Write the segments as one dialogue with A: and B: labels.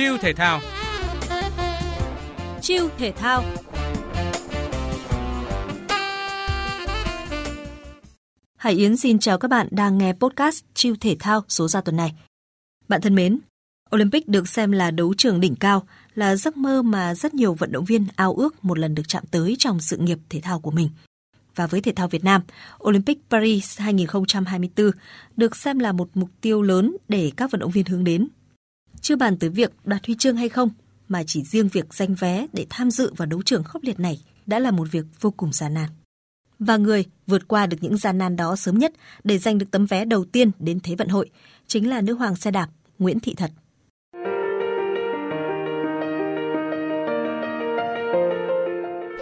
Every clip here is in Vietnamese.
A: Chiêu thể thao
B: Chiêu thể thao Hải Yến xin chào các bạn đang nghe podcast Chiêu thể thao số ra tuần này. Bạn thân mến, Olympic được xem là đấu trường đỉnh cao, là giấc mơ mà rất nhiều vận động viên ao ước một lần được chạm tới trong sự nghiệp thể thao của mình. Và với thể thao Việt Nam, Olympic Paris 2024 được xem là một mục tiêu lớn để các vận động viên hướng đến. Chưa bàn tới việc đoạt huy chương hay không, mà chỉ riêng việc giành vé để tham dự vào đấu trường khốc liệt này đã là một việc vô cùng gian nan. Và người vượt qua được những gian nan đó sớm nhất để giành được tấm vé đầu tiên đến Thế vận hội chính là nữ hoàng xe đạp Nguyễn Thị Thật.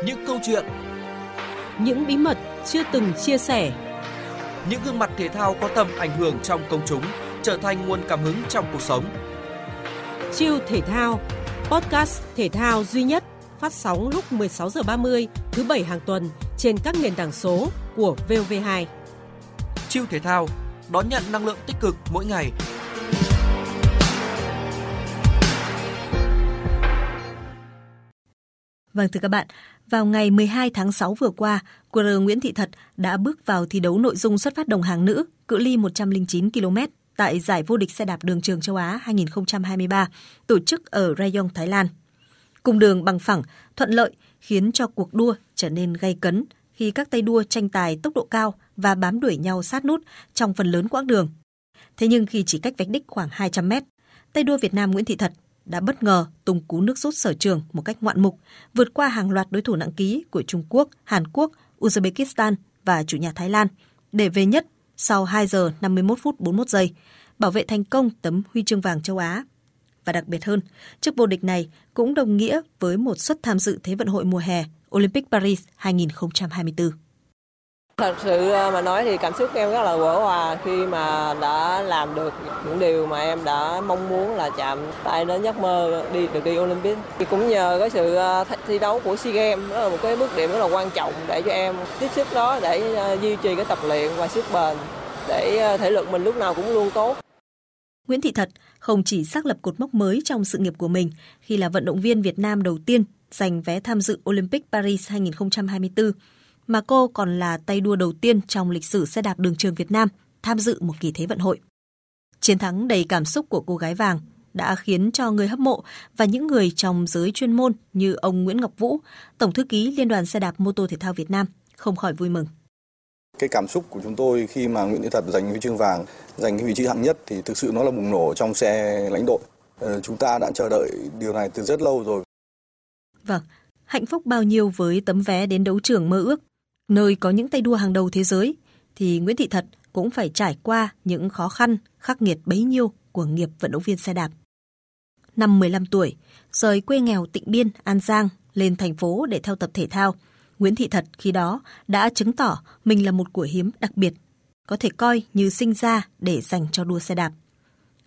C: Những câu chuyện
B: Những bí mật chưa từng chia sẻ
C: Những gương mặt thể thao có tầm ảnh hưởng trong công chúng trở thành nguồn cảm hứng trong cuộc sống.
B: Chiêu thể thao, podcast thể thao duy nhất phát sóng lúc 16 giờ 30 thứ bảy hàng tuần trên các nền tảng số của VOV2.
C: Chiêu thể thao đón nhận năng lượng tích cực mỗi ngày.
B: Vâng thưa các bạn, vào ngày 12 tháng 6 vừa qua, QR Nguyễn Thị Thật đã bước vào thi đấu nội dung xuất phát đồng hàng nữ cự ly 109 km tại giải vô địch xe đạp đường trường châu Á 2023 tổ chức ở Rayong, Thái Lan. Cùng đường bằng phẳng, thuận lợi khiến cho cuộc đua trở nên gay cấn khi các tay đua tranh tài tốc độ cao và bám đuổi nhau sát nút trong phần lớn quãng đường. Thế nhưng khi chỉ cách vạch đích khoảng 200 mét, tay đua Việt Nam Nguyễn Thị Thật đã bất ngờ tung cú nước rút sở trường một cách ngoạn mục, vượt qua hàng loạt đối thủ nặng ký của Trung Quốc, Hàn Quốc, Uzbekistan và chủ nhà Thái Lan để về nhất sau 2 giờ 51 phút 41 giây, bảo vệ thành công tấm huy chương vàng châu Á. Và đặc biệt hơn, chức vô địch này cũng đồng nghĩa với một suất tham dự Thế vận hội mùa hè Olympic Paris 2024.
D: Thật sự ờ, mà nói thì cảm xúc em rất là vỡ hòa khi mà đã làm được những điều mà em đã mong muốn là chạm tay đến giấc mơ đi được đi Olympic. Thì cũng nhờ cái sự ờ, thi đấu của SEA Games đó là một cái bước điểm rất là quan trọng để cho em tiếp sức đó để ờ, duy trì cái tập luyện và sức bền để thể lực mình lúc nào cũng luôn tốt.
B: Nguyễn Thị Thật không chỉ xác lập cột mốc mới trong sự nghiệp của mình khi là vận động viên Việt Nam đầu tiên giành vé tham dự Olympic Paris 2024, mà cô còn là tay đua đầu tiên trong lịch sử xe đạp đường trường Việt Nam tham dự một kỳ thế vận hội. Chiến thắng đầy cảm xúc của cô gái vàng đã khiến cho người hâm mộ và những người trong giới chuyên môn như ông Nguyễn Ngọc Vũ, Tổng thư ký Liên đoàn xe đạp mô tô thể thao Việt Nam không khỏi vui mừng.
E: Cái cảm xúc của chúng tôi khi mà Nguyễn Thị Thật giành huy chương vàng, giành cái vị trí hạng nhất thì thực sự nó là bùng nổ trong xe lãnh đội. Ờ, chúng ta đã chờ đợi điều này từ rất lâu rồi.
B: Vâng, hạnh phúc bao nhiêu với tấm vé đến đấu trường mơ ước, nơi có những tay đua hàng đầu thế giới, thì Nguyễn Thị Thật cũng phải trải qua những khó khăn, khắc nghiệt bấy nhiêu của nghiệp vận động viên xe đạp. Năm 15 tuổi, rời quê nghèo Tịnh Biên, An Giang lên thành phố để theo tập thể thao – Nguyễn Thị Thật khi đó đã chứng tỏ mình là một của hiếm đặc biệt, có thể coi như sinh ra để dành cho đua xe đạp.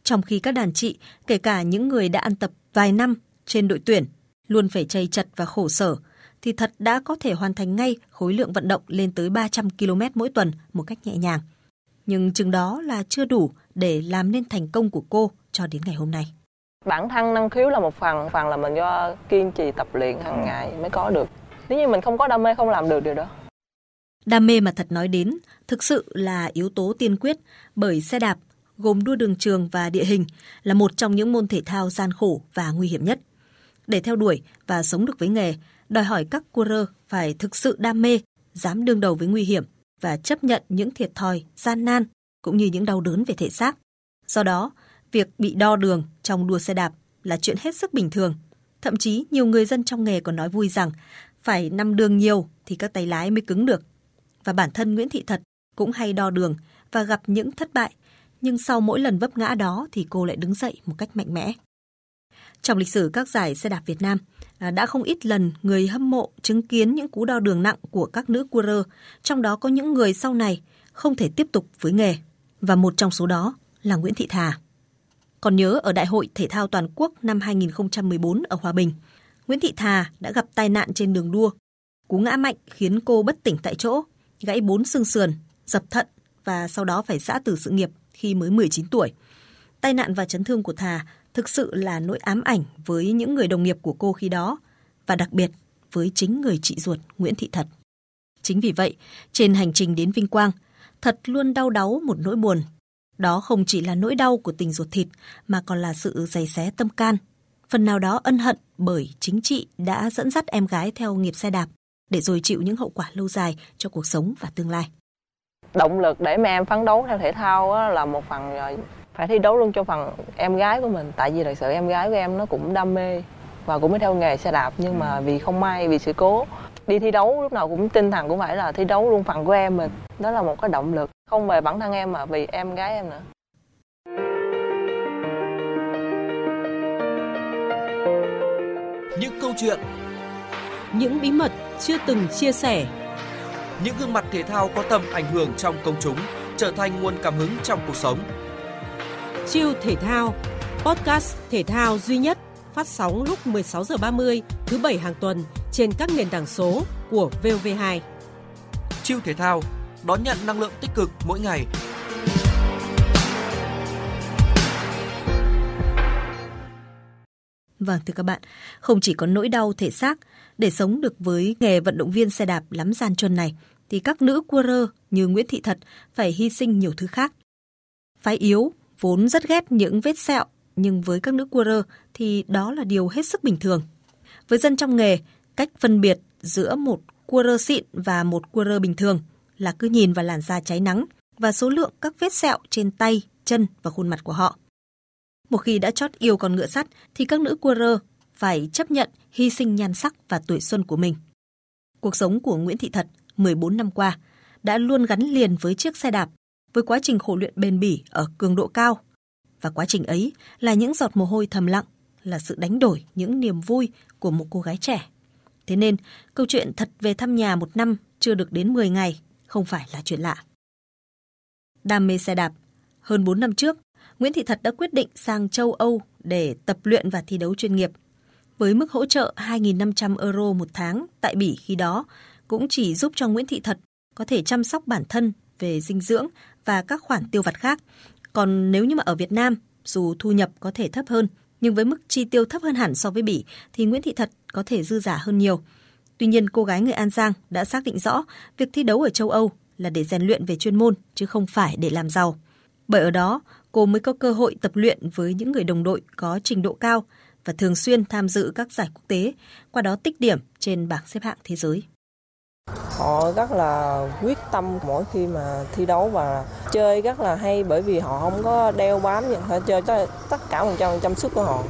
B: Trong khi các đàn chị, kể cả những người đã ăn tập vài năm trên đội tuyển, luôn phải chây chật và khổ sở, thì Thật đã có thể hoàn thành ngay khối lượng vận động lên tới 300 km mỗi tuần một cách nhẹ nhàng. Nhưng chừng đó là chưa đủ để làm nên thành công của cô cho đến ngày hôm nay.
D: Bản thân năng khiếu là một phần, phần là mình do kiên trì tập luyện hàng ngày mới có được nếu như mình không có đam mê không làm được điều đó
B: Đam mê mà thật nói đến thực sự là yếu tố tiên quyết bởi xe đạp gồm đua đường trường và địa hình là một trong những môn thể thao gian khổ và nguy hiểm nhất. Để theo đuổi và sống được với nghề, đòi hỏi các coureur phải thực sự đam mê, dám đương đầu với nguy hiểm và chấp nhận những thiệt thòi, gian nan cũng như những đau đớn về thể xác. Do đó, việc bị đo đường trong đua xe đạp là chuyện hết sức bình thường. Thậm chí nhiều người dân trong nghề còn nói vui rằng phải nằm đường nhiều thì các tay lái mới cứng được. Và bản thân Nguyễn Thị Thật cũng hay đo đường và gặp những thất bại, nhưng sau mỗi lần vấp ngã đó thì cô lại đứng dậy một cách mạnh mẽ. Trong lịch sử các giải xe đạp Việt Nam, à, đã không ít lần người hâm mộ chứng kiến những cú đo đường nặng của các nữ coureur, trong đó có những người sau này không thể tiếp tục với nghề. Và một trong số đó là Nguyễn Thị Thà. Còn nhớ ở Đại hội Thể thao Toàn quốc năm 2014 ở Hòa Bình, Nguyễn Thị Thà đã gặp tai nạn trên đường đua. Cú ngã mạnh khiến cô bất tỉnh tại chỗ, gãy bốn xương sườn, dập thận và sau đó phải giã từ sự nghiệp khi mới 19 tuổi. Tai nạn và chấn thương của Thà thực sự là nỗi ám ảnh với những người đồng nghiệp của cô khi đó và đặc biệt với chính người chị ruột Nguyễn Thị Thật. Chính vì vậy, trên hành trình đến vinh quang, Thật luôn đau đáu một nỗi buồn. Đó không chỉ là nỗi đau của tình ruột thịt mà còn là sự giày xé tâm can. Phần nào đó ân hận bởi chính chị đã dẫn dắt em gái theo nghiệp xe đạp để rồi chịu những hậu quả lâu dài cho cuộc sống và tương lai.
D: Động lực để mà em phấn đấu theo thể thao là một phần phải thi đấu luôn cho phần em gái của mình. Tại vì thật sự em gái của em nó cũng đam mê và cũng mới theo nghề xe đạp nhưng mà vì không may vì sự cố đi thi đấu lúc nào cũng tinh thần cũng phải là thi đấu luôn phần của em mình. Đó là một cái động lực không về bản thân em mà vì em gái em nữa.
C: Những câu chuyện
A: những bí mật chưa từng chia sẻ.
C: Những gương mặt thể thao có tầm ảnh hưởng trong công chúng trở thành nguồn cảm hứng trong cuộc sống
A: Chiêu thể thao, podcast thể thao duy nhất phát sóng lúc 16 giờ 30 thứ bảy hàng tuần trên các nền tảng số của VOV2.
C: Chiêu thể thao đón nhận năng lượng tích cực mỗi ngày.
B: Vâng thưa các bạn, không chỉ có nỗi đau thể xác, để sống được với nghề vận động viên xe đạp lắm gian truân này, thì các nữ cua rơ như Nguyễn Thị Thật phải hy sinh nhiều thứ khác. Phái yếu vốn rất ghét những vết sẹo, nhưng với các nữ cua rơ thì đó là điều hết sức bình thường. Với dân trong nghề, cách phân biệt giữa một cua rơ xịn và một cua rơ bình thường là cứ nhìn vào làn da cháy nắng và số lượng các vết sẹo trên tay, chân và khuôn mặt của họ. Một khi đã chót yêu con ngựa sắt thì các nữ cua rơ phải chấp nhận hy sinh nhan sắc và tuổi xuân của mình. Cuộc sống của Nguyễn Thị Thật 14 năm qua đã luôn gắn liền với chiếc xe đạp với quá trình khổ luyện bền bỉ ở cường độ cao. Và quá trình ấy là những giọt mồ hôi thầm lặng, là sự đánh đổi những niềm vui của một cô gái trẻ. Thế nên, câu chuyện thật về thăm nhà một năm chưa được đến 10 ngày không phải là chuyện lạ. Đam mê xe đạp, hơn 4 năm trước, Nguyễn Thị Thật đã quyết định sang châu Âu để tập luyện và thi đấu chuyên nghiệp. Với mức hỗ trợ 2.500 euro một tháng tại Bỉ khi đó, cũng chỉ giúp cho Nguyễn Thị Thật có thể chăm sóc bản thân về dinh dưỡng và các khoản tiêu vặt khác. Còn nếu như mà ở Việt Nam, dù thu nhập có thể thấp hơn, nhưng với mức chi tiêu thấp hơn hẳn so với Bỉ thì Nguyễn Thị Thật có thể dư giả hơn nhiều. Tuy nhiên, cô gái người An Giang đã xác định rõ việc thi đấu ở châu Âu là để rèn luyện về chuyên môn chứ không phải để làm giàu. Bởi ở đó, cô mới có cơ hội tập luyện với những người đồng đội có trình độ cao và thường xuyên tham dự các giải quốc tế, qua đó tích điểm trên bảng xếp hạng thế giới.
D: Họ rất là quyết tâm mỗi khi mà thi đấu và chơi rất là hay bởi vì họ không có đeo bám nhưng họ chơi tất cả một trăm trăm sức của họ.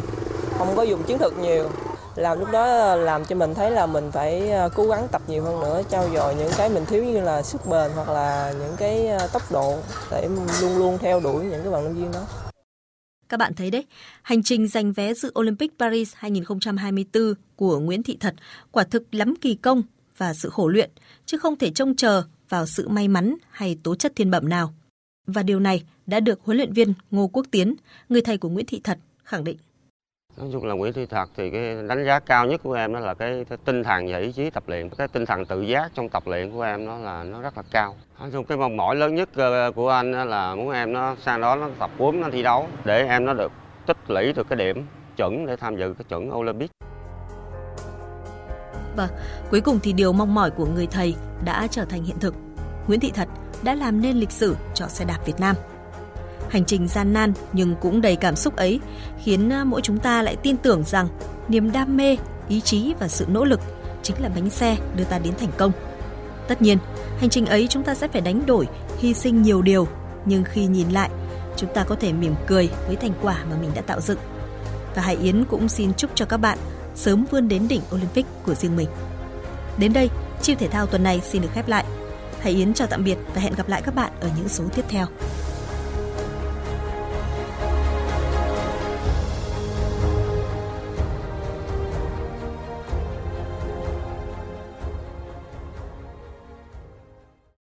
D: Không có dùng chiến thuật nhiều. Làm lúc đó làm cho mình thấy là mình phải ờ, cố gắng tập nhiều hơn nữa trao dồi những cái mình thiếu như là sức bền hoặc là những cái ờ, tốc độ để luôn luôn theo đuổi những cái vận động viên đó.
B: Các bạn thấy đấy, hành trình giành vé dự Olympic Paris 2024 của Nguyễn Thị Thật quả thực lắm kỳ công và sự khổ luyện, chứ không thể trông chờ vào sự may mắn hay tố chất thiên bẩm nào. Và điều này đã được huấn luyện viên Ngô Quốc Tiến, người thầy của Nguyễn Thị Thật, khẳng định.
F: Nói chung là Nguyễn Thị Thật thì cái đánh giá cao nhất của em đó là cái, cái tinh thần và ý chí tập luyện, cái tinh thần tự giác trong tập luyện của em nó là nó rất là cao. Nói chung cái mong mỏi lớn nhất ờ, của anh là muốn em nó sang đó nó tập huấn nó thi đấu để em nó được tích lũy được cái điểm chuẩn để tham dự cái chuẩn Olympic.
B: Và cuối cùng thì điều mong mỏi của người thầy đã trở thành hiện thực. Nguyễn Thị Thật đã làm nên lịch sử cho xe đạp Việt Nam. Hành trình gian nan nhưng cũng đầy cảm xúc ấy khiến à, mỗi chúng ta lại tin tưởng rằng niềm đam mê, ý chí và sự nỗ lực chính là bánh xe đưa ta đến thành công. Tất nhiên, hành trình ấy chúng ta sẽ phải đánh đổi, hy sinh nhiều điều, nhưng khi nhìn lại, chúng ta có thể mỉm cười với thành quả mà mình đã tạo dựng. Và Hải Yến cũng xin chúc cho các bạn sớm vươn đến đỉnh Olympic của riêng mình. Đến đây, chiêu thể thao tuần này xin được khép lại. Hải Yến chào tạm biệt và hẹn gặp lại các bạn ở những số tiếp theo.